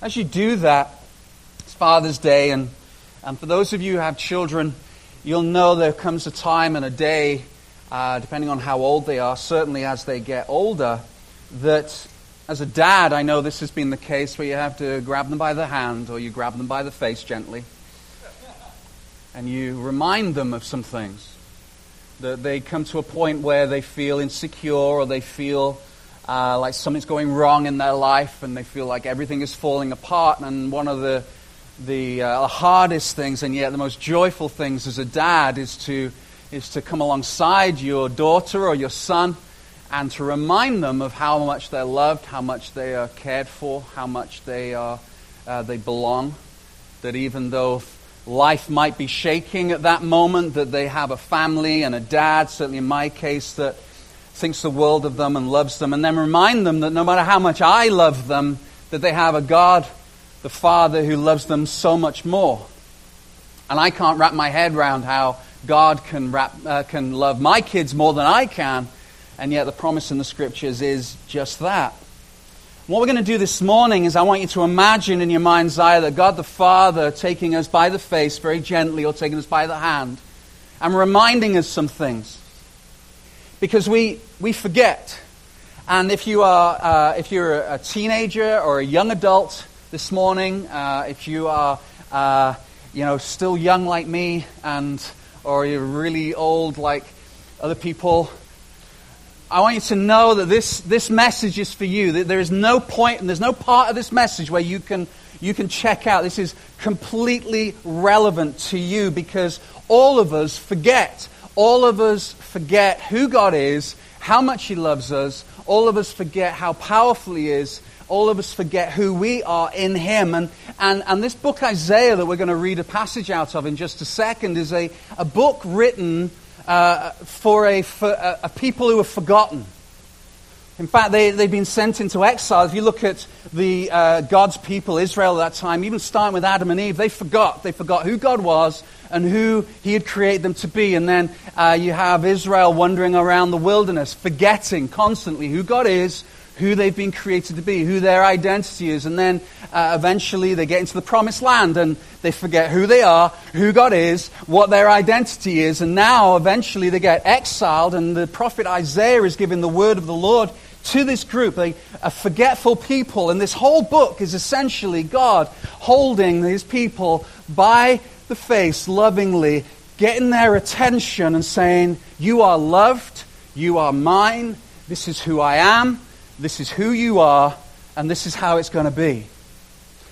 As you do that, it's Father's Day, and, and for those of you who have children, you'll know there comes a time and a day, uh, depending on how old they are, certainly as they get older, that as a dad, I know this has been the case where you have to grab them by the hand or you grab them by the face gently and you remind them of some things. That they come to a point where they feel insecure or they feel uh, like something's going wrong in their life and they feel like everything is falling apart. And one of the, the uh, hardest things and yet the most joyful things as a dad is to, is to come alongside your daughter or your son and to remind them of how much they're loved, how much they are cared for, how much they, are, uh, they belong. That even though life might be shaking at that moment, that they have a family and a dad, certainly in my case, that thinks the world of them and loves them, and then remind them that no matter how much I love them, that they have a God, the Father, who loves them so much more. And I can't wrap my head around how God can, wrap, uh, can love my kids more than I can, and yet the promise in the scriptures is just that. What we're going to do this morning is I want you to imagine in your mind's eye that God the Father taking us by the face very gently or taking us by the hand and reminding us some things. Because we, we forget. And if, you are, uh, if you're a teenager or a young adult this morning, uh, if you are uh, you know, still young like me, and, or you're really old like other people, I want you to know that this, this message is for you. That there is no point and there's no part of this message where you can, you can check out. This is completely relevant to you because all of us forget. All of us forget who God is, how much He loves us. All of us forget how powerful He is. All of us forget who we are in Him. And, and, and this book, Isaiah, that we're going to read a passage out of in just a second, is a, a book written uh, for, a, for a, a, people who have forgotten. In fact, they, they've been sent into exile. If you look at the uh, God's people, Israel at that time, even starting with Adam and Eve, they forgot. They forgot who God was and who He had created them to be. And then uh, you have Israel wandering around the wilderness, forgetting constantly who God is, who they've been created to be, who their identity is. And then uh, eventually they get into the promised land and they forget who they are, who God is, what their identity is. And now eventually they get exiled, and the prophet Isaiah is giving the word of the Lord to this group, a, a forgetful people. And this whole book is essentially God holding these people by the face lovingly, getting their attention and saying, You are loved, you are mine, this is who I am. This is who you are, and this is how it's going to be.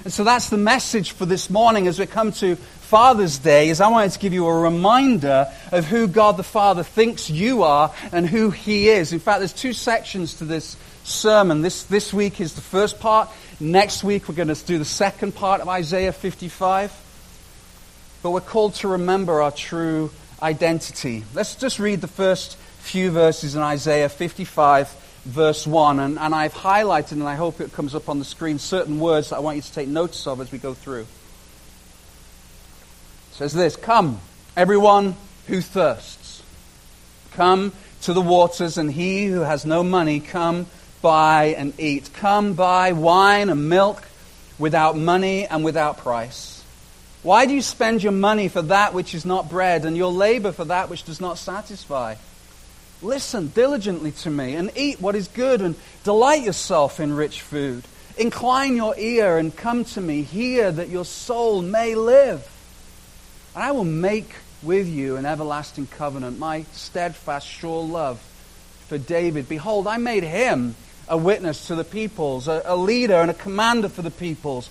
And so that's the message for this morning as we come to Father's Day is I wanted to give you a reminder of who God the Father thinks you are and who He is. In fact, there's two sections to this sermon. This, this week is the first part. Next week we're going to do the second part of Isaiah 55. But we're called to remember our true identity. Let's just read the first few verses in Isaiah 55 verse 1. And, and I've highlighted, and I hope it comes up on the screen, certain words that I want you to take notice of as we go through. It says this Come, everyone who thirsts, come to the waters, and he who has no money, come buy and eat. Come buy wine and milk without money and without price. Why do you spend your money for that which is not bread, and your labor for that which does not satisfy? Listen diligently to me and eat what is good and delight yourself in rich food. Incline your ear and come to me. Hear that your soul may live. And I will make with you an everlasting covenant, my steadfast, sure love for David. Behold, I made him a witness to the peoples, a, a, leader and a commander for the peoples.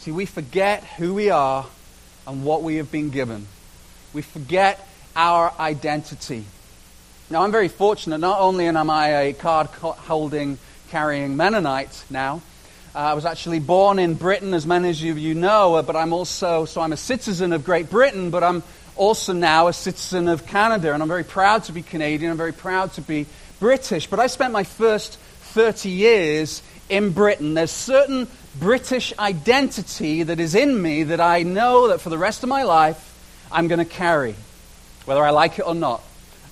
See, we forget who we are and what we have been given. We forget our identity. Now, I'm very fortunate. Not only am I a card holding, carrying Mennonite now, Uh, I was actually born in Britain, as many of you know, uh, but I'm also, so I'm a citizen of Great Britain, but I'm also now a citizen of Canada, and I'm very proud to be Canadian. I'm very proud to be British. But I spent my first 30 years in Britain. There's certain British identity that is in me that I know that for the rest of my life I'm going to carry, whether I like it or not,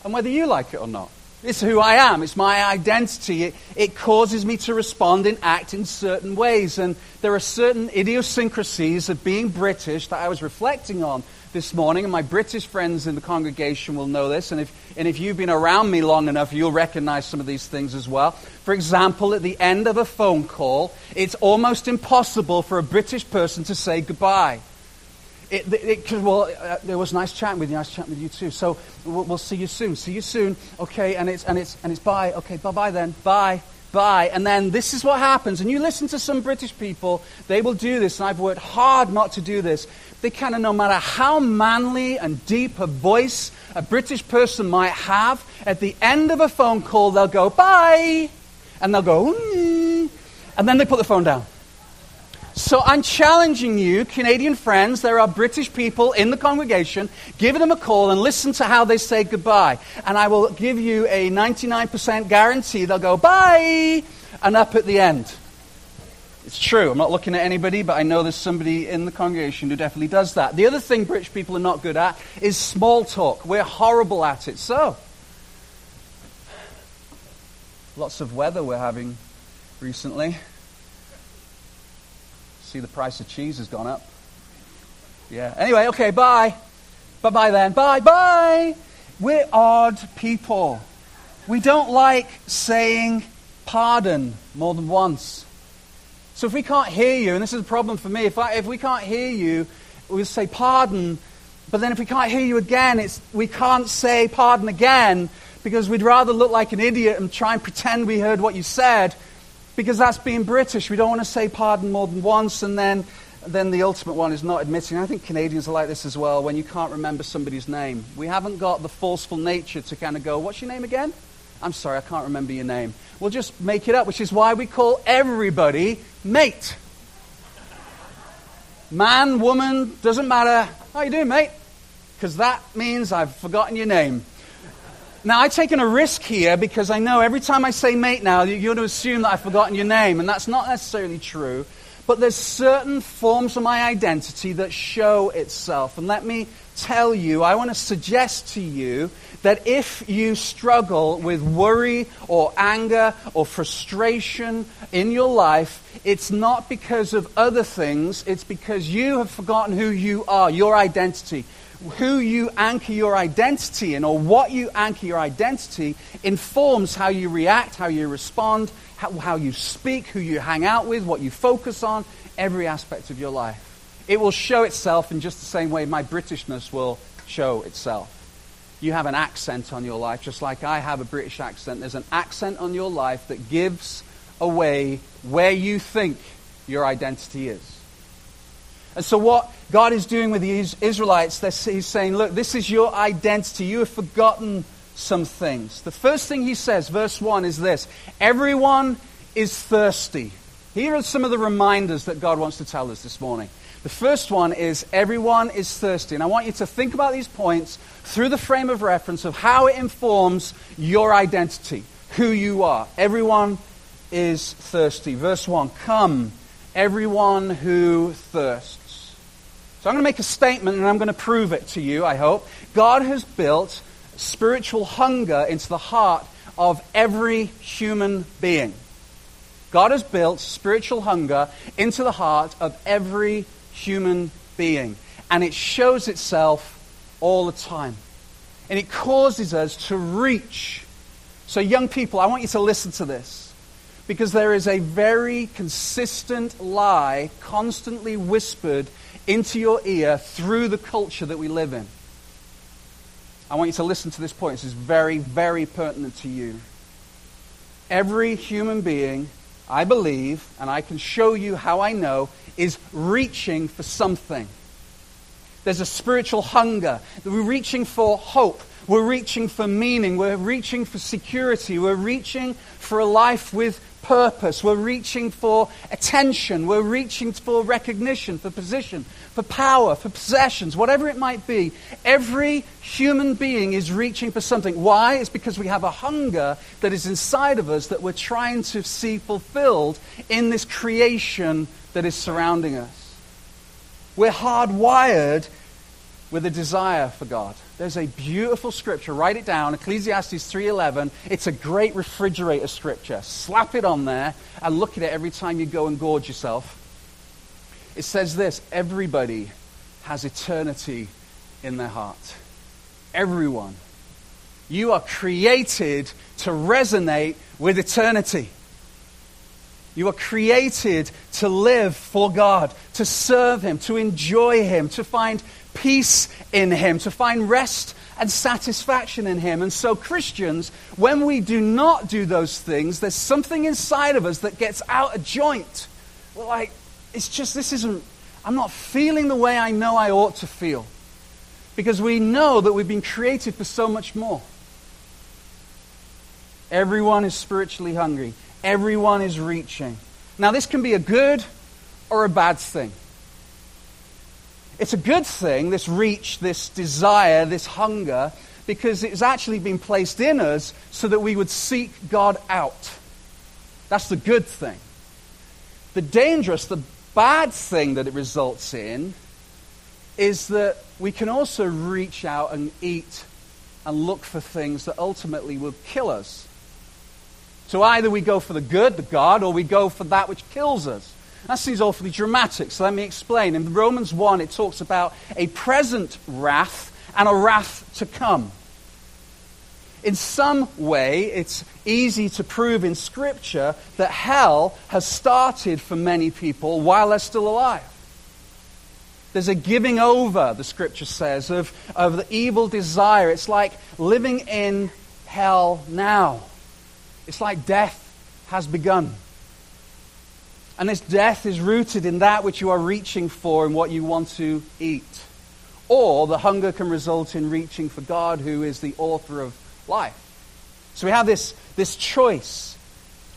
and whether you like it or not. It's who I am. It's my identity. It, it, causes me to respond and act in certain ways. And there are certain idiosyncrasies of being British that I was reflecting on this morning. And my British friends in the congregation will know this. And if, and if you've been around me long enough, you'll recognize some of these things as well. For example, at the end of a phone call, it's almost impossible for a British person to say goodbye. It, it, it, well, uh, it was nice chatting with you. Nice chatting with you too. So we'll, we'll, see you soon. See you soon. Okay, and it's and it's and it's bye. Okay, bye bye then. Bye bye. And then this is what happens. And you listen to some British people; they will do this. And I've worked hard not to do this. They kind of, no matter how manly and deep a voice a British person might have, at the end of a phone call, they'll go bye, and they'll go, mm, and then they put the phone down. So I'm challenging you, Canadian friends, there are British people in the congregation, give them a call and listen to how they say goodbye. And I will give you a 99% guarantee they'll go bye and up at the end. It's true. I'm not looking at anybody, but I know there's somebody in the congregation who definitely does that. The other thing British people are not good at is small talk. We're horrible at it. So, lots of weather we're having recently. See, the price of cheese has gone up. Yeah. Anyway, okay, bye. Bye bye then. Bye bye. We're odd people. We don't like saying pardon more than once. So if we can't hear you, and this is a problem for me, if, I, if we can't hear you, we'll say pardon, but then if we can't hear you again, it's, we can't say pardon again because we'd rather look like an idiot and try and pretend we heard what you said because that's being British. We don't want to say pardon more than once, and then, then the ultimate one is not admitting. I think Canadians are like this as well when you can't remember somebody's name. We haven't got the forceful nature to kind of go, What's your name again? I'm sorry, I can't remember your name. We'll just make it up, which is why we call everybody mate. Man, woman, doesn't matter. How you doing, mate? Because that means I've forgotten your name. Now, I've taken a risk here because I know every time I say mate now, you're going to assume that I've forgotten your name, and that's not necessarily true. But there's certain forms of my identity that show itself. And let me tell you, I want to suggest to you that if you struggle with worry or anger or frustration in your life, it's not because of other things, it's because you have forgotten who you are, your identity who you anchor your identity in or what you anchor your identity informs how you react, how you respond, how, how, you speak, who you hang out with, what you focus on, every aspect of your life. It will show itself in just the same way my Britishness will show itself. You have an accent on your life, just like I have a British accent. There's an accent on your life that gives away where you think your identity is. And so, what God is doing with the Israelites, He's saying, Look, this is your identity. You have forgotten some things. The first thing He says, verse 1, is this Everyone is thirsty. Here are some of the reminders that God wants to tell us this morning. The first one is everyone is thirsty. And I want you to think about these points through the frame of reference of how it informs your identity, who you are. Everyone is thirsty. Verse 1 Come, everyone who thirsts. So I'm going to make a statement and I'm going to prove it to you, I hope. God has built spiritual hunger into the heart of every human being. God has built spiritual hunger into the heart of every human being. And it shows itself all the time. And it causes us to reach. So, young people, I want you to listen to this. Because there is a very consistent lie constantly whispered into your ear through the culture that we live in. I want you to listen to this point. This is very, very pertinent to you. Every human being, I believe, and I can show you how I know, is reaching for something. There's a spiritual hunger. We're reaching for hope. We're reaching for meaning. We're reaching for security. We're reaching for a life with purpose. We're reaching for attention. We're reaching for recognition, for position, for power, for possessions, whatever it might be. Every human being is reaching for something. Why? It's because we have a hunger that is inside of us that we're trying to see fulfilled in this creation that is surrounding us. We're hardwired with a desire for God. There's a beautiful scripture. Write it down, Ecclesiastes 3:11. It's a great refrigerator scripture. Slap it on there and look at it every time you go and gorge yourself. It says this, everybody has eternity in their heart. Everyone. You are created to resonate with eternity. You are created to live for God, to serve Him, to enjoy Him, to find peace in Him, to find rest and satisfaction in Him. And so, Christians, when we do not do those things, there's something inside of us that gets out of joint. We're like, it's just, this isn't, I'm not feeling the way I know I ought to feel. Because we know that we've been created for so much more. Everyone is spiritually hungry, everyone is reaching. Now, this can be a good or a bad thing. It's a good thing, this reach, this desire, this hunger, because it's actually been placed in us so that we would seek God out. That's the good thing. The dangerous, the bad thing that it results in is that we can also reach out and eat and look for things that ultimately will kill us. So either we go for the good, the God, or we go for that which kills us. That seems awfully dramatic, so let me explain. In Romans 1, it talks about a present wrath and a wrath to come. In some way, it's easy to prove in Scripture that hell has started for many people while they're still alive. There's a giving over, the Scripture says, of, of the evil desire. It's like living in hell now. It's like death has begun. And this death is rooted in that which you are reaching for and what you want to eat. Or the hunger can result in reaching for God, who is the author of life. So we have this, this choice.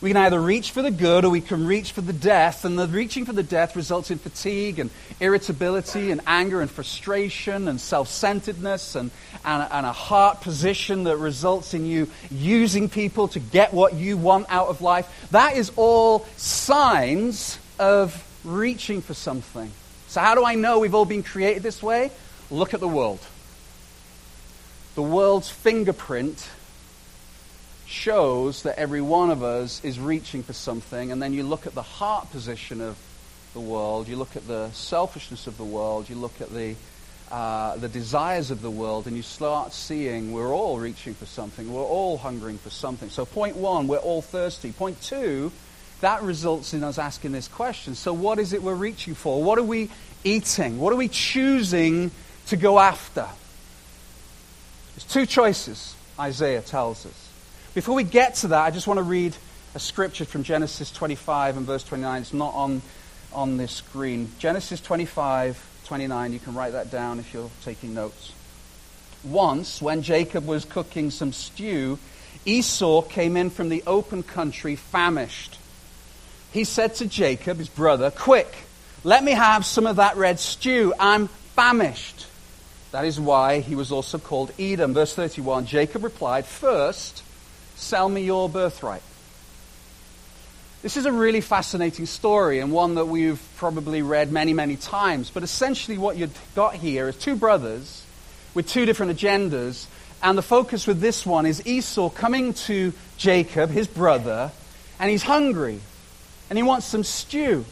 We can either reach for the good or we can reach for the death. And the reaching for the death results in fatigue and irritability and anger and frustration and self centeredness and, and, and, a heart position that results in you using people to get what you want out of life. That is all signs of reaching for something. So, how do I know we've all been created this way? Look at the world. The world's fingerprint shows that every one of us is reaching for something, and then you look at the heart position of the world, you look at the selfishness of the world, you look at the, uh, the desires of the world, and you start seeing we're all reaching for something, we're all hungering for something. So, point one, we're all thirsty. Point two, that results in us asking this question so, what is it we're reaching for? What are we eating? What are we choosing to go after? There's two choices, Isaiah tells us. Before we get to that, I just want to read a scripture from Genesis 25 and verse 29. It's not on, on this screen. Genesis 25, 29. You can write that down if you're taking notes. Once, when Jacob was cooking some stew, Esau came in from the open country famished. He said to Jacob, his brother, Quick, let me have some of that red stew. I'm famished. That is why he was also called Edom. Verse 31 Jacob replied, First, Sell me your birthright. This is a really fascinating story and one that we've probably read many, many times. But essentially, what you've got here is two brothers with two different agendas. And the focus with this one is Esau coming to Jacob, his brother, and he's hungry and he wants some stew.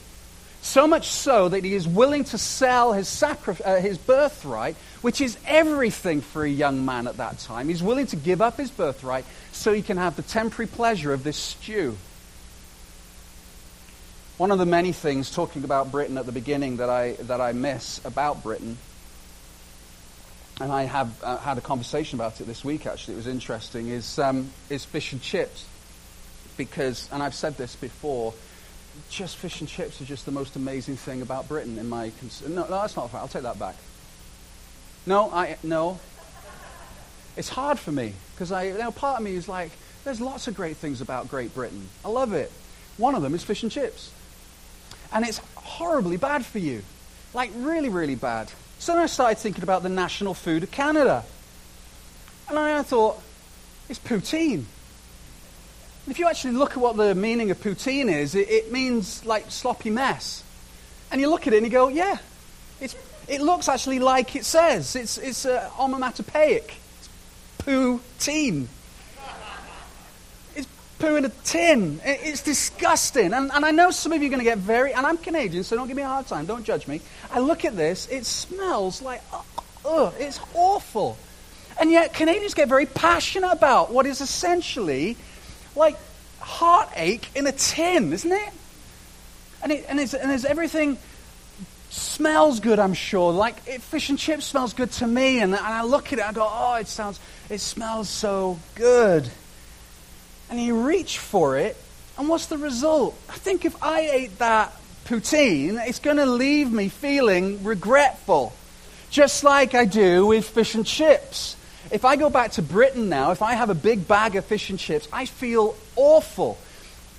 So much so that he is willing to sell his, sacri- uh, his birthright, which is everything for a young man at that time. He's willing to give up his birthright so he can have the temporary pleasure of this stew. One of the many things talking about Britain at the beginning that I, that I miss about Britain, and I have uh, had a conversation about it this week actually, it was interesting, is, um, is fish and chips. Because, and I've said this before, just fish and chips are just the most amazing thing about Britain in my cons- no, no, that's not fair. I'll take that back. No, I no. It's hard for me because I you know part of me is like there's lots of great things about Great Britain. I love it. One of them is fish and chips. And it's horribly bad for you. Like, really, really bad. So then I started thinking about the national food of Canada. And I thought, it's poutine. If you actually look at what the meaning of poutine is, it, it means like sloppy mess. And you look at it and you go, yeah, it looks actually like it says. It's, it's uh, onomatopoeic. It's poutine. It's poo in a tin. It, it's disgusting. And, and I know some of you are going to get very, and I'm Canadian, so don't give me a hard time. Don't judge me. I look at this, it smells like, ugh, it's awful. And yet, Canadians get very passionate about what is essentially like heartache in a tin, isn't it? And, it, and, it's, and there's everything smells good, I'm sure. Like it, fish and chips smells good to me, and, and I look at it, I go, oh, it sounds, it smells so good. And you reach for it, and what's the result? I think if I ate that poutine, it's going to leave me feeling regretful, just like I do with fish and chips. If I go back to Britain now, if I have a big bag of fish and chips, I feel awful.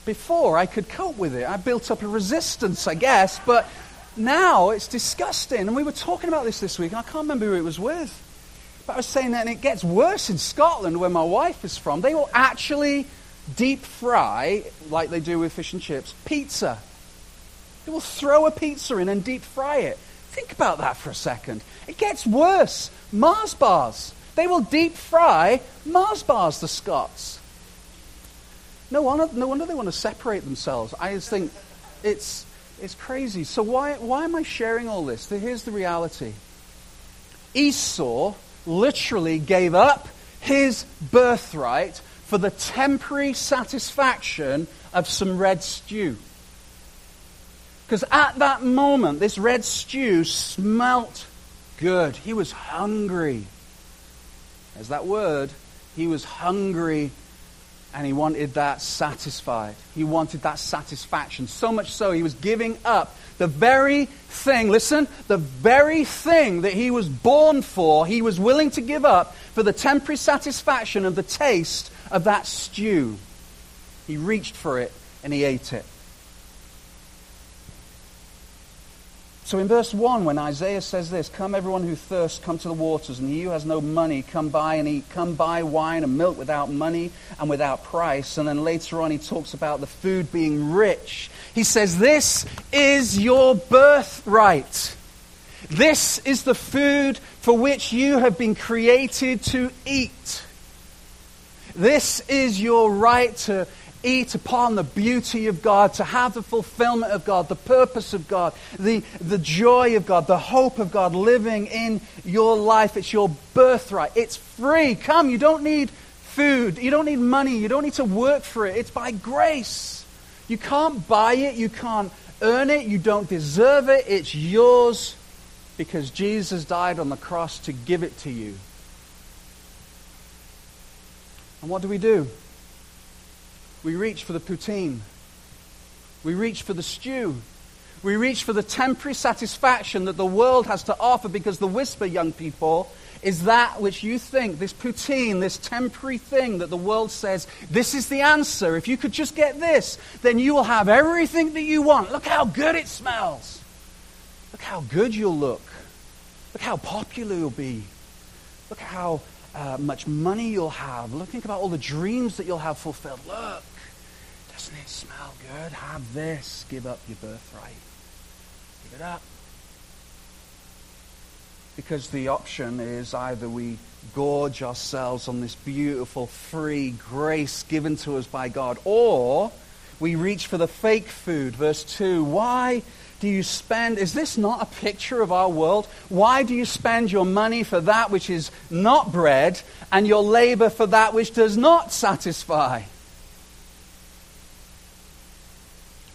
Before, I could cope with it. I built up a resistance, I guess, but now it's disgusting. And we were talking about this this week, and I can't remember who it was with. But I was saying that, and it gets worse in Scotland, where my wife is from. They will actually deep fry, like they do with fish and chips, pizza. They will throw a pizza in and deep fry it. Think about that for a second. It gets worse. Mars bars. They will deep fry Mars bars, the Scots. No wonder, no wonder they want to separate themselves. I just think it's, it's crazy. So, why, why am I sharing all this? Here's the reality Esau literally gave up his birthright for the temporary satisfaction of some red stew. Because at that moment, this red stew smelt good. He was hungry. As that word. He was hungry and he wanted that satisfied. He wanted that satisfaction. So much so, he was giving up the very thing, listen, the very thing that he was born for, he was willing to give up for the temporary satisfaction of the taste of that stew. He reached for it and he ate it. So in verse 1, when Isaiah says this, Come, everyone who thirsts, come to the waters, and he who has no money, come buy and eat. Come buy wine and milk without money and without price. And then later on, he talks about the food being rich. He says, This is your birthright. This is the food for which you have been created to eat. This is your right to eat upon the beauty of God, to have the fulfillment of God, the purpose of God, the, the joy of God, the hope of God living in your life. It's your birthright. It's free. Come, you don't need food. You don't need money. You don't need to work for it. It's by grace. You can't buy it. You can't earn it. You don't deserve it. It's yours because Jesus died on the cross to give it to you. And what do we do? We reach for the poutine. We reach for the stew. We reach for the temporary satisfaction that the world has to offer because the whisper, young people, is that which you think, this poutine, this temporary thing that the world says, this is the answer. If you could just get this, then you will have everything that you want. Look how good it smells. Look how good you'll look. Look how popular you'll be. Look how uh, much money you'll have. Look, think about all the dreams that you'll have fulfilled. Look, doesn't it smell good? Have this. Give up your birthright. Give it up. Because the option is either we gorge ourselves on this beautiful, free grace given to us by God, or we reach for the fake food. Verse 2 Why do you spend? Is this not a picture of our world? Why do you spend your money for that which is not bread and your labor for that which does not satisfy?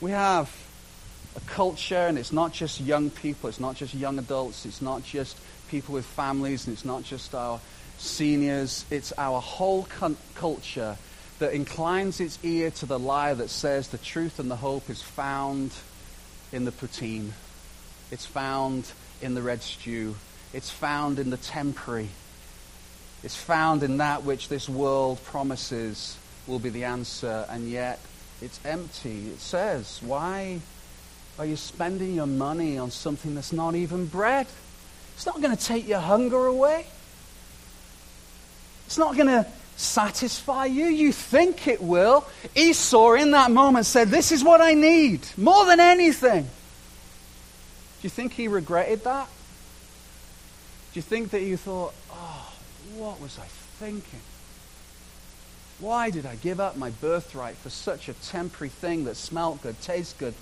We have a culture, and it's not just young people, it's not just young adults, it's not just people with families, and it's not just our seniors, it's our whole culture that inclines its ear to the lie that says the truth and the hope is found in the poutine. It's found in the red stew. It's found in the temporary. It's found in that which this world promises will be the answer. And yet, It's empty. It says, Why are you spending your money on something that's not even bread? It's not going to take your hunger away. It's not going to satisfy you. You think it will. Esau, in that moment, said, This is what I need more than anything. Do you think he regretted that? Do you think that you thought, Oh, what was I thinking? Why did I give up my birthright for such a temporary thing that smelt good, tastes good?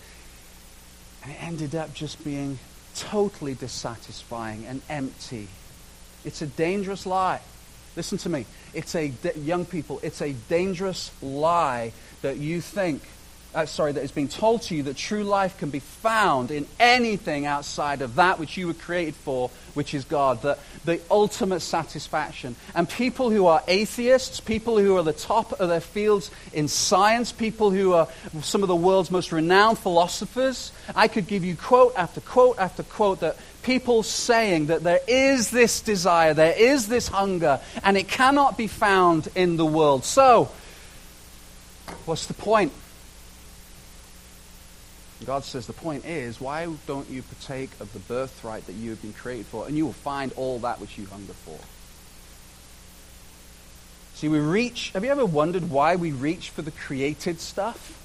And it ended up just being totally dissatisfying and empty. It's a dangerous lie. Listen to me. It's a, young people, it's a dangerous lie that you think, uh, sorry, that is being told to you that true life can be found in anything outside of that which you were created for, which is God, the, the ultimate satisfaction. And people who are atheists, people who are the top of their fields in science, people who are some of the world's most renowned philosophers, I could give you quote after quote after quote that people saying that there is this desire, there is this hunger, and it cannot be found in the world. So, what's the point? God says the point is, why don't you partake of the birthright that you have been created for, and you will find all that which you hunger for? See, we reach, have you ever wondered why we reach for the created stuff?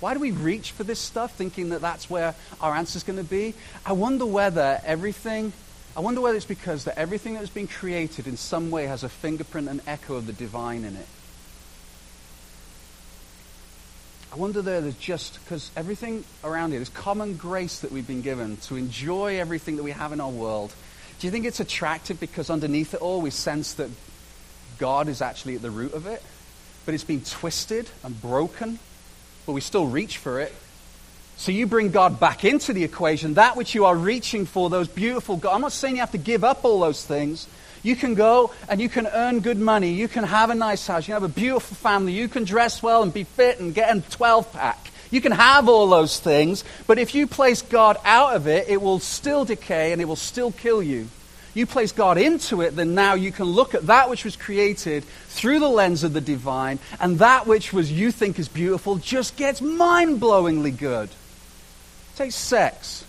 Why do we reach for this stuff thinking that that's where our answer is going to be? I wonder whether everything, I wonder whether it's because that everything that has been created in some way has a fingerprint and echo of the divine in it. I wonder there there's just, because everything around here, this common grace that we've been given to enjoy everything that we have in our world. Do you think it's attractive because underneath it all we sense that God is actually at the root of it? But it's been twisted and broken but we still reach for it. So you bring God back into the equation, that which you are reaching for, those beautiful God. I'm not saying you have to give up all those things. You can go and you can earn good money. You can have a nice house. You can have a beautiful family. You can dress well and be fit and get a 12 pack. You can have all those things, but if you place God out of it, it will still decay and it will still kill you you place God into it, then now you can look at that which was created through the lens of the divine, and that which was you think is beautiful just gets mind blowingly good. Take sex.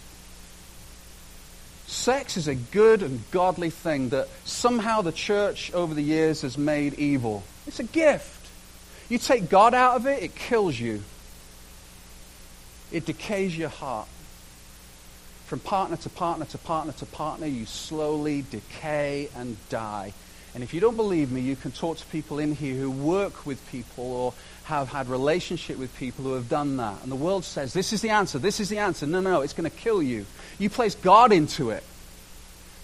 Sex is a good and godly thing that somehow the church over the years has made evil. It's a gift. You take God out of it, it kills you. It decays your heart. From partner to partner to partner to partner, you slowly decay and die. And if you don't believe me, you can talk to people in here who work with people or have had relationship with people who have done that. And the world says, this is the answer, this is the answer. No, no, it's going to kill you. You place God into it.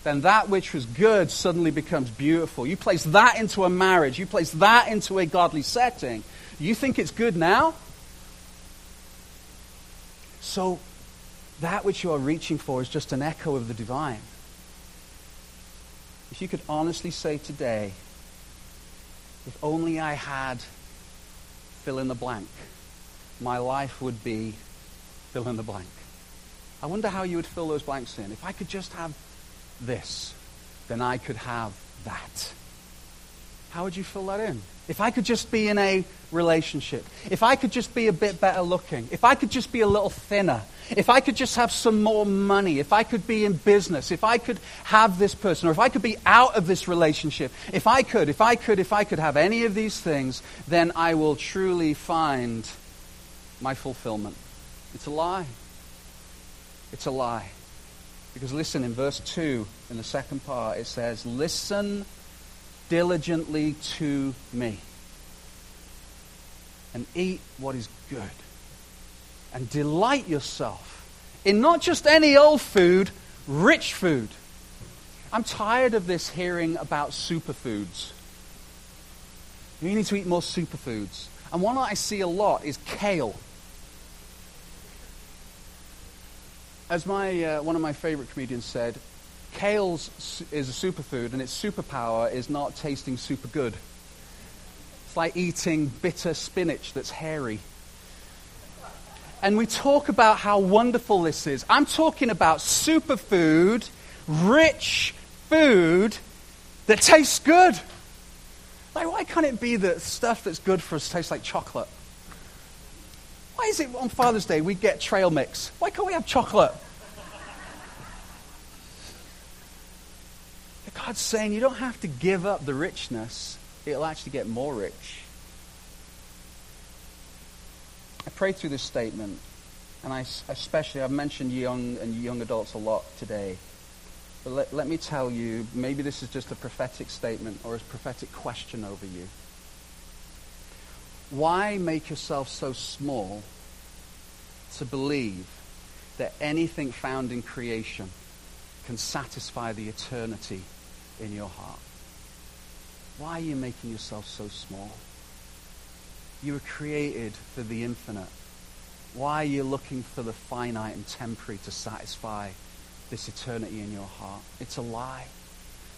Then that which was good suddenly becomes beautiful. You place that into a marriage. You place that into a godly setting. You think it's good now? So that which you are reaching for is just an echo of the divine. If you could honestly say today, if only I had fill in the blank, my life would be fill in the blank. I wonder how you would fill those blanks in. If I could just have this, then I could have that. How would you fill that in? If I could just be in a relationship, if I could just be a bit better looking, if I could just be a little thinner, if I could just have some more money, if I could be in business, if I could have this person, or if I could be out of this relationship, if I could, if I could, if I could have any of these things, then I will truly find my fulfillment. It's a lie. It's a lie. Because listen, in verse 2, in the second part, it says, Listen diligently to me and eat what is good and delight yourself in not just any old food, rich food. I'm tired of this hearing about superfoods. You need to eat more superfoods. And one that I see a lot is kale. As my, uh, one of my favorite comedians said, kale is a superfood, and its superpower is not tasting super good. It's like eating bitter spinach that's hairy and we talk about how wonderful this is. I'm talking about superfood, rich food that tastes good. Like, why can't it be that stuff that's good for us tastes like chocolate? Why is it on Father's Day we get trail mix? Why can't we have chocolate? God's saying you don't have to give up the richness, it'll actually get more rich. I pray through this statement, and I especially, I've mentioned young and young adults a lot today. But let, let me tell you, maybe this is just a prophetic statement or a prophetic question over you. Why make yourself so small to believe that anything found in creation can satisfy the eternity in your heart? Why are you making yourself so small? You were created for the infinite. Why are you looking for the finite and temporary to satisfy this eternity in your heart? It's a lie.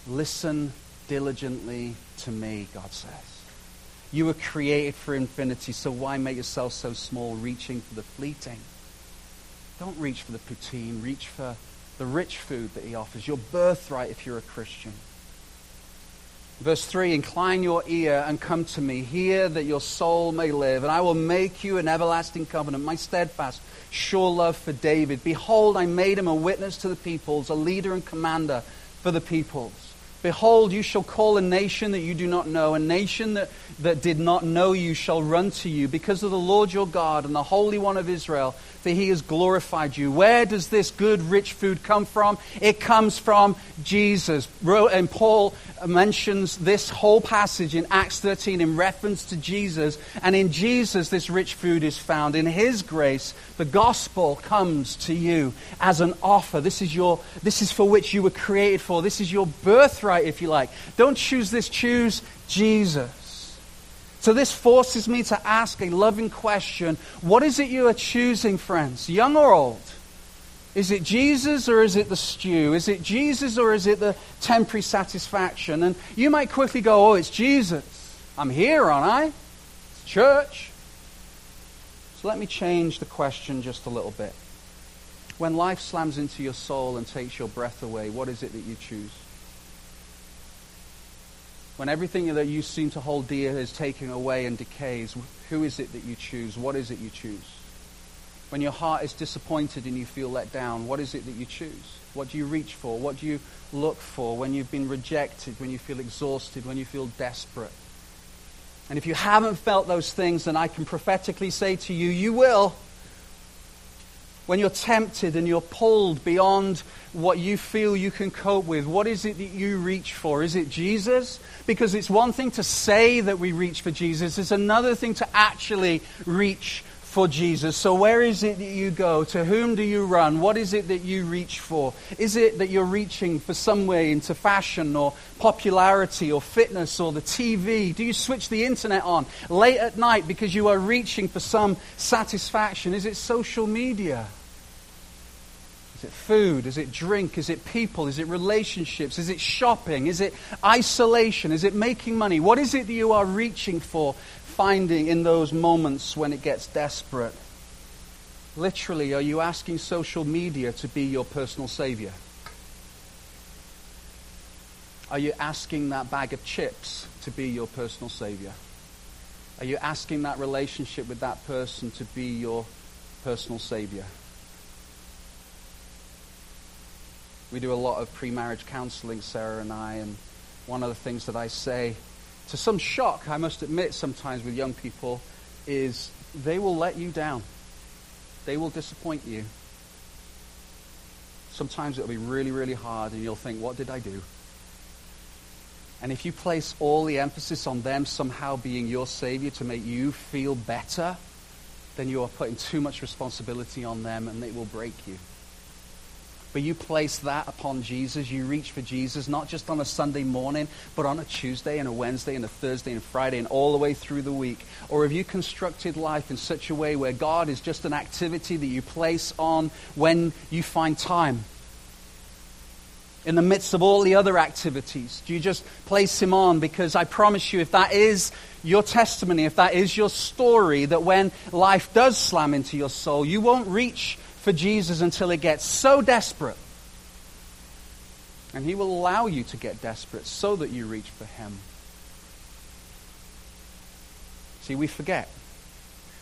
Listen diligently to me, God says. You were created for infinity, so why make yourself so small, reaching for the fleeting? Don't reach for the poutine, reach for the rich food that he offers, your birthright if you're a Christian. Verse 3 Incline your ear and come to me. Hear that your soul may live, and I will make you an everlasting covenant, my steadfast, sure love for David. Behold, I made him a witness to the peoples, a leader and commander for the peoples. Behold, you shall call a nation that you do not know, a nation that, that did not know you shall run to you, because of the Lord your God and the Holy One of Israel, for he has glorified you. Where does this good, rich food come from? It comes from Jesus. And Paul mentions this whole passage in Acts 13 in reference to Jesus. And in Jesus, this rich food is found. In his grace, the gospel comes to you as an offer. This is, your, this is for which you were created for. This is your birthright, if you like. Don't choose this, choose Jesus. So this forces me to ask a loving question. What is it you are choosing, friends, young or old? Is it Jesus or is it the stew? Is it Jesus or is it the temporary satisfaction? And you might quickly go, oh, it's Jesus. I'm here, aren't I? It's church. So let me change the question just a little bit. When life slams into your soul and takes your breath away, what is it that you choose? When everything that you seem to hold dear is taken away and decays, who is it that you choose? What is it you choose? When your heart is disappointed and you feel let down, what is it that you choose? What do you reach for? What do you look for when you've been rejected, when you feel exhausted, when you feel desperate? And if you haven't felt those things, then I can prophetically say to you, you will when you're tempted and you're pulled beyond what you feel you can cope with, what is it that you reach for? Is it Jesus? Because it's one thing to say that we reach for Jesus, it's another thing to actually reach for Jesus. So, where is it that you go? To whom do you run? What is it that you reach for? Is it that you're reaching for some way into fashion or popularity or fitness or the TV? Do you switch the internet on late at night because you are reaching for some satisfaction? Is it social media? Is it food? Is it drink? Is it people? Is it relationships? Is it shopping? Is it isolation? Is it making money? What is it that you are reaching for, finding in those moments when it gets desperate? Literally, are you asking social media to be your personal savior? Are you asking that bag of chips to be your personal savior? Are you asking that relationship with that person to be your personal savior? We do a lot of pre-marriage counseling, Sarah and I, and one of the things that I say, to some shock, I must admit, sometimes with young people, is they will let you down. They will disappoint you. Sometimes it'll be really, really hard, and you'll think, what did I do? And if you place all the emphasis on them somehow being your Savior to make you feel better, then you are putting too much responsibility on them, and it will break you. But you place that upon Jesus. You reach for Jesus, not just on a Sunday morning, but on a Tuesday and a Wednesday and a Thursday and Friday and all the way through the week. Or have you constructed life in such a way where God is just an activity that you place on when you find time? in the midst of all the other activities? Do you just place him on? Because I promise you, if that is your testimony, if that is your story, that when life does slam into your soul, you won't reach for Jesus until it gets so desperate. And He will allow you to get desperate so that you reach for Him. See, we forget.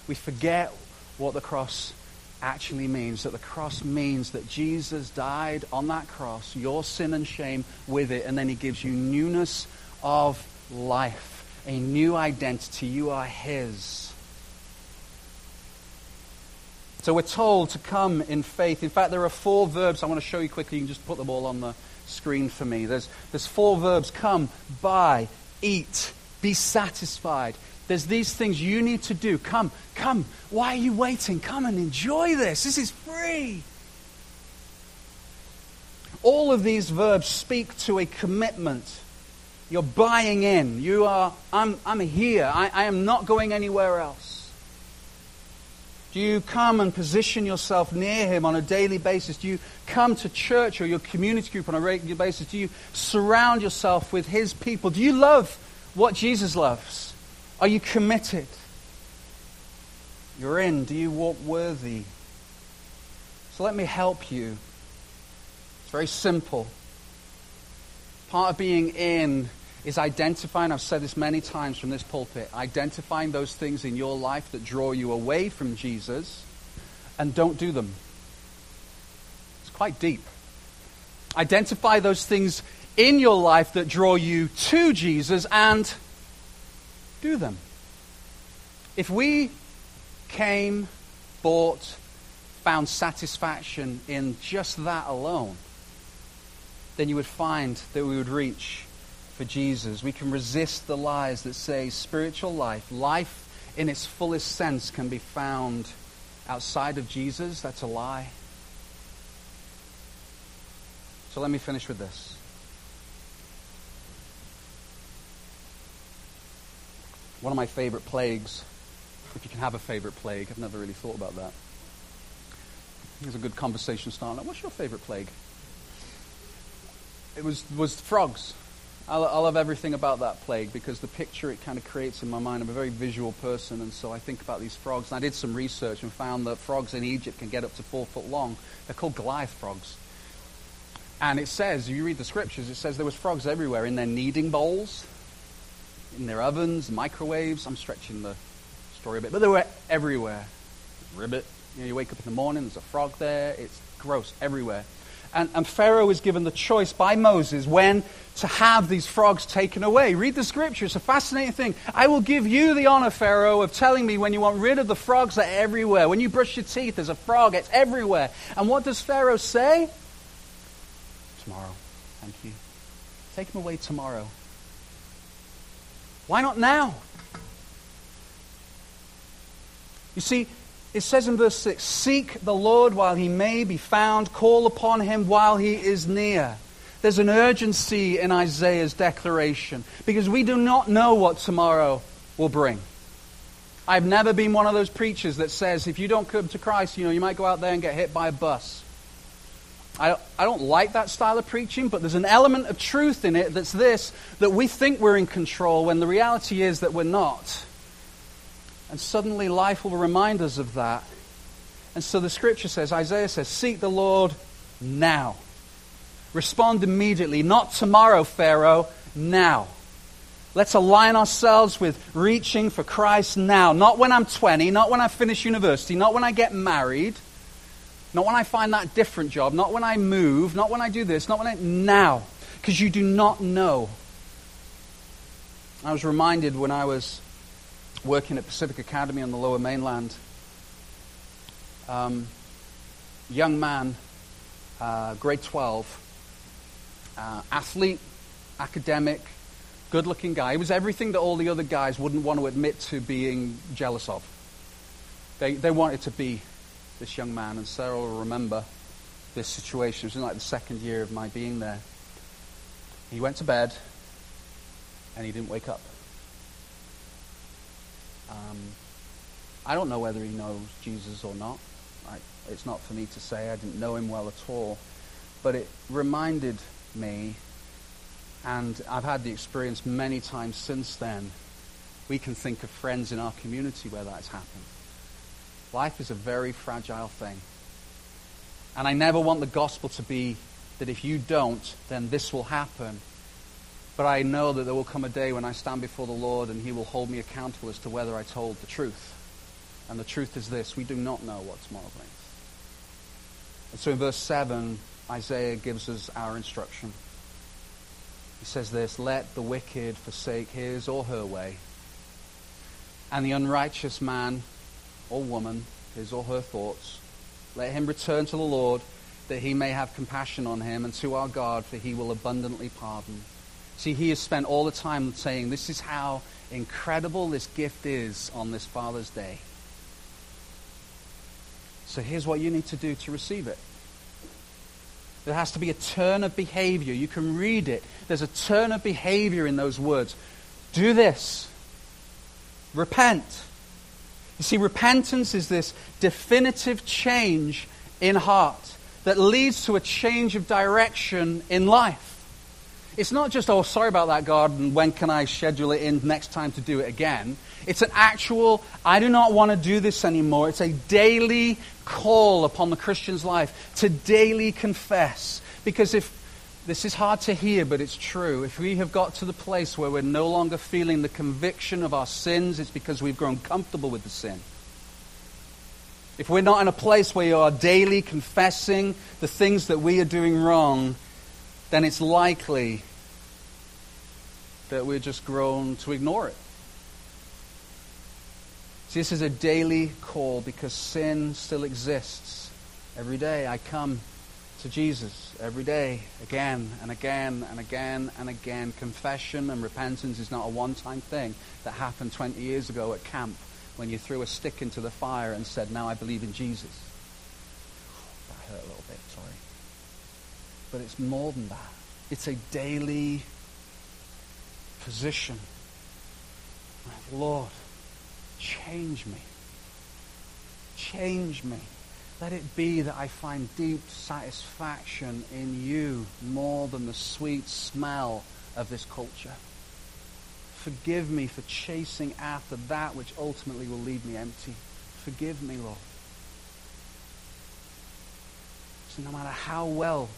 We forget what the cross actually means that the cross means that Jesus died on that cross, your sin and shame with it, and then he gives you newness of life, a new identity. You are his. So we're told to come in faith. In fact, there are four verbs I want to show you quickly. You can just put them all on the screen for me. There's, there's four verbs come, buy, eat, be satisfied. There's these things you need to do. Come, come. Why are you waiting? Come and enjoy this. This is free. All of these verbs speak to a commitment. You're buying in. You are, I'm, I'm here. I, I am not going anywhere else. Do you come and position yourself near Him on a daily basis? Do you come to church or your community group on a regular basis? Do you surround yourself with His people? Do you love what Jesus loves? Are you committed? You're in. Do you walk worthy? So let me help you. It's very simple. Part of being in is identifying, I've said this many times from this pulpit, identifying those things in your life that draw you away from Jesus and don't do them. It's quite deep. Identify those things in your life that draw you to Jesus and do them. If we came, bought, found satisfaction in just that alone, then you would find that we would reach for Jesus. We can resist the lies that say spiritual life, life in its fullest sense, can be found outside of Jesus. That's a lie. So let me finish with this. One of my favorite plagues, if you can have a favorite plague, I've never really thought about that. Here's a good conversation starter. What's your favorite plague? It was, was frogs. I, love everything about that plague because the picture it kind of creates in my mind. I'm a very visual person, and so I think about these frogs. And I did some research and found that frogs in Egypt can get up to four foot long. They're called Goliath frogs. And it says, you read the scriptures, it says there was frogs everywhere in their kneading bowls, in their ovens, microwaves. I'm stretching the story a bit, but they were everywhere. Ribbit. You, know, you wake up in the morning, there's a frog there. It's gross everywhere. And, and Pharaoh is given the choice by Moses when to have these frogs taken away. Read the scripture. It's a fascinating thing. I will give you the honor, Pharaoh, of telling me when you want rid of the frogs that are everywhere. When you brush your teeth, there's a frog. It's everywhere. And what does Pharaoh say? Tomorrow. Thank you. Take them away tomorrow. Why not now? You see, it says in verse 6 Seek the Lord while he may be found, call upon him while he is near. There's an urgency in Isaiah's declaration because we do not know what tomorrow will bring. I've never been one of those preachers that says if you don't come to Christ, you know, you might go out there and get hit by a bus. I, I don't like that style of preaching, but there's an element of truth in it that's this that we think we're in control when the reality is that we're not. And suddenly life will remind us of that. And so the scripture says, Isaiah says, Seek the Lord now. Respond immediately. Not tomorrow, Pharaoh, now. Let's align ourselves with reaching for Christ now. Not when I'm 20, not when I finish university, not when I get married, not when I find that different job, not when I move, not when I do this, not when I. Now. Because you do not know. I was reminded when I was working at Pacific Academy on the lower mainland. Um, young man, uh, grade 12, uh, athlete, academic, good looking guy. He was everything that all the other guys wouldn't want to admit to being jealous of. They, they wanted to be this young man, and Sarah will remember this situation. It was in like the second year of my being there. He went to bed, and he didn't wake up. Um, I don't know whether he knows Jesus or not. I, it's not for me to say. I didn't know him well at all. But it reminded me, and I've had the experience many times since then, we can think of friends in our community where that's happened. Life is a very fragile thing. And I never want the gospel to be that if you don't, then this will happen. But I know that there will come a day when I stand before the Lord and He will hold me accountable as to whether I told the truth. And the truth is this we do not know what tomorrow brings. And so in verse 7, Isaiah gives us our instruction. He says this Let the wicked forsake his or her way, and the unrighteous man or woman his or her thoughts. Let him return to the Lord, that he may have compassion on him, and to our God, for he will abundantly pardon. See, he has spent all the time saying, This is how incredible this gift is on this Father's Day. So here's what you need to do to receive it. There has to be a turn of behavior. You can read it. There's a turn of behavior in those words. Do this. Repent. You see, repentance is this definitive change in heart that leads to a change of direction in life. It's not just, oh, sorry about that, God, and when can I schedule it in next time to do it again? It's an actual, I do not want to do this anymore. It's a daily call upon the Christian's life to daily confess. Because if this is hard to hear, but it's true. If we have got to the place where we're no longer feeling the conviction of our sins, it's because we've grown comfortable with the sin. If we're not in a place where you are daily confessing the things that we are doing wrong, then it's likely that we're just grown to ignore it. See, this is a daily call because sin still exists. Every day I come to Jesus every day, again and again and again and again. Confession and repentance is not a one time thing that happened 20 years ago at camp when you threw a stick into the fire and said, Now I believe in Jesus. That hurt a little bit, sorry. But it's more than that, it's a daily position. Lord, change me. Change me. Let it be that I find deep satisfaction in you more than the sweet smell of this culture. Forgive me for chasing after that which ultimately will leave me empty. Forgive me, Lord. So no matter how well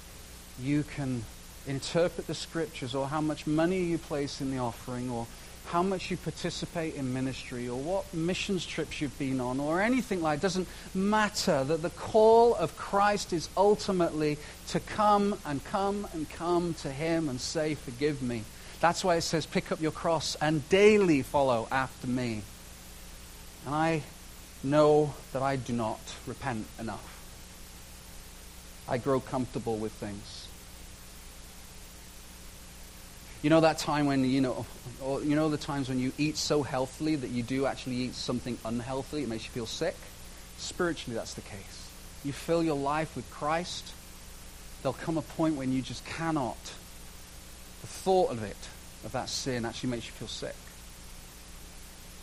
you can interpret the scriptures or how much money you place in the offering or how much you participate in ministry or what missions trips you've been on or anything like it doesn't matter that the call of Christ is ultimately to come and come and come to him and say forgive me. That's why it says pick up your cross and daily follow after me. And I know that I do not repent enough. I grow comfortable with things you know that time when, you know, or you know the times when you eat so healthily that you do actually eat something unhealthy, it makes you feel sick? Spiritually, that's the case. You fill your life with Christ, there'll come a point when you just cannot. The thought of it, of that sin, actually makes you feel sick.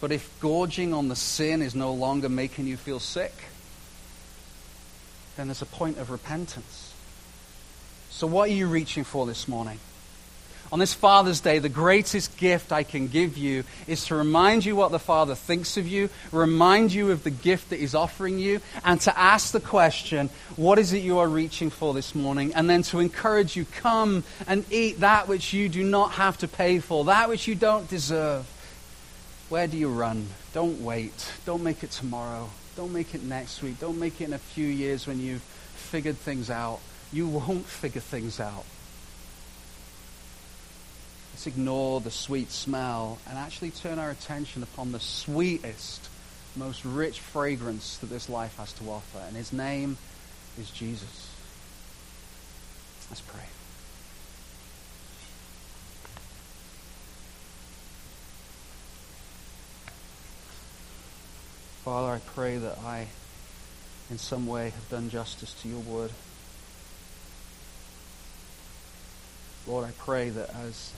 But if gorging on the sin is no longer making you feel sick, then there's a point of repentance. So, what are you reaching for this morning? On this Father's Day, the greatest gift I can give you is to remind you what the Father thinks of you, remind you of the gift that He's offering you, and to ask the question, what is it you are reaching for this morning? And then to encourage you, come and eat that which you do not have to pay for, that which you don't deserve. Where do you run? Don't wait. Don't make it tomorrow. Don't make it next week. Don't make it in a few years when you've figured things out. You won't figure things out. Let's ignore the sweet smell and actually turn our attention upon the sweetest, most rich fragrance that this life has to offer. And his name is Jesus. Let's pray. Father, I pray that I, in some way, have done justice to your word. Lord, I pray that as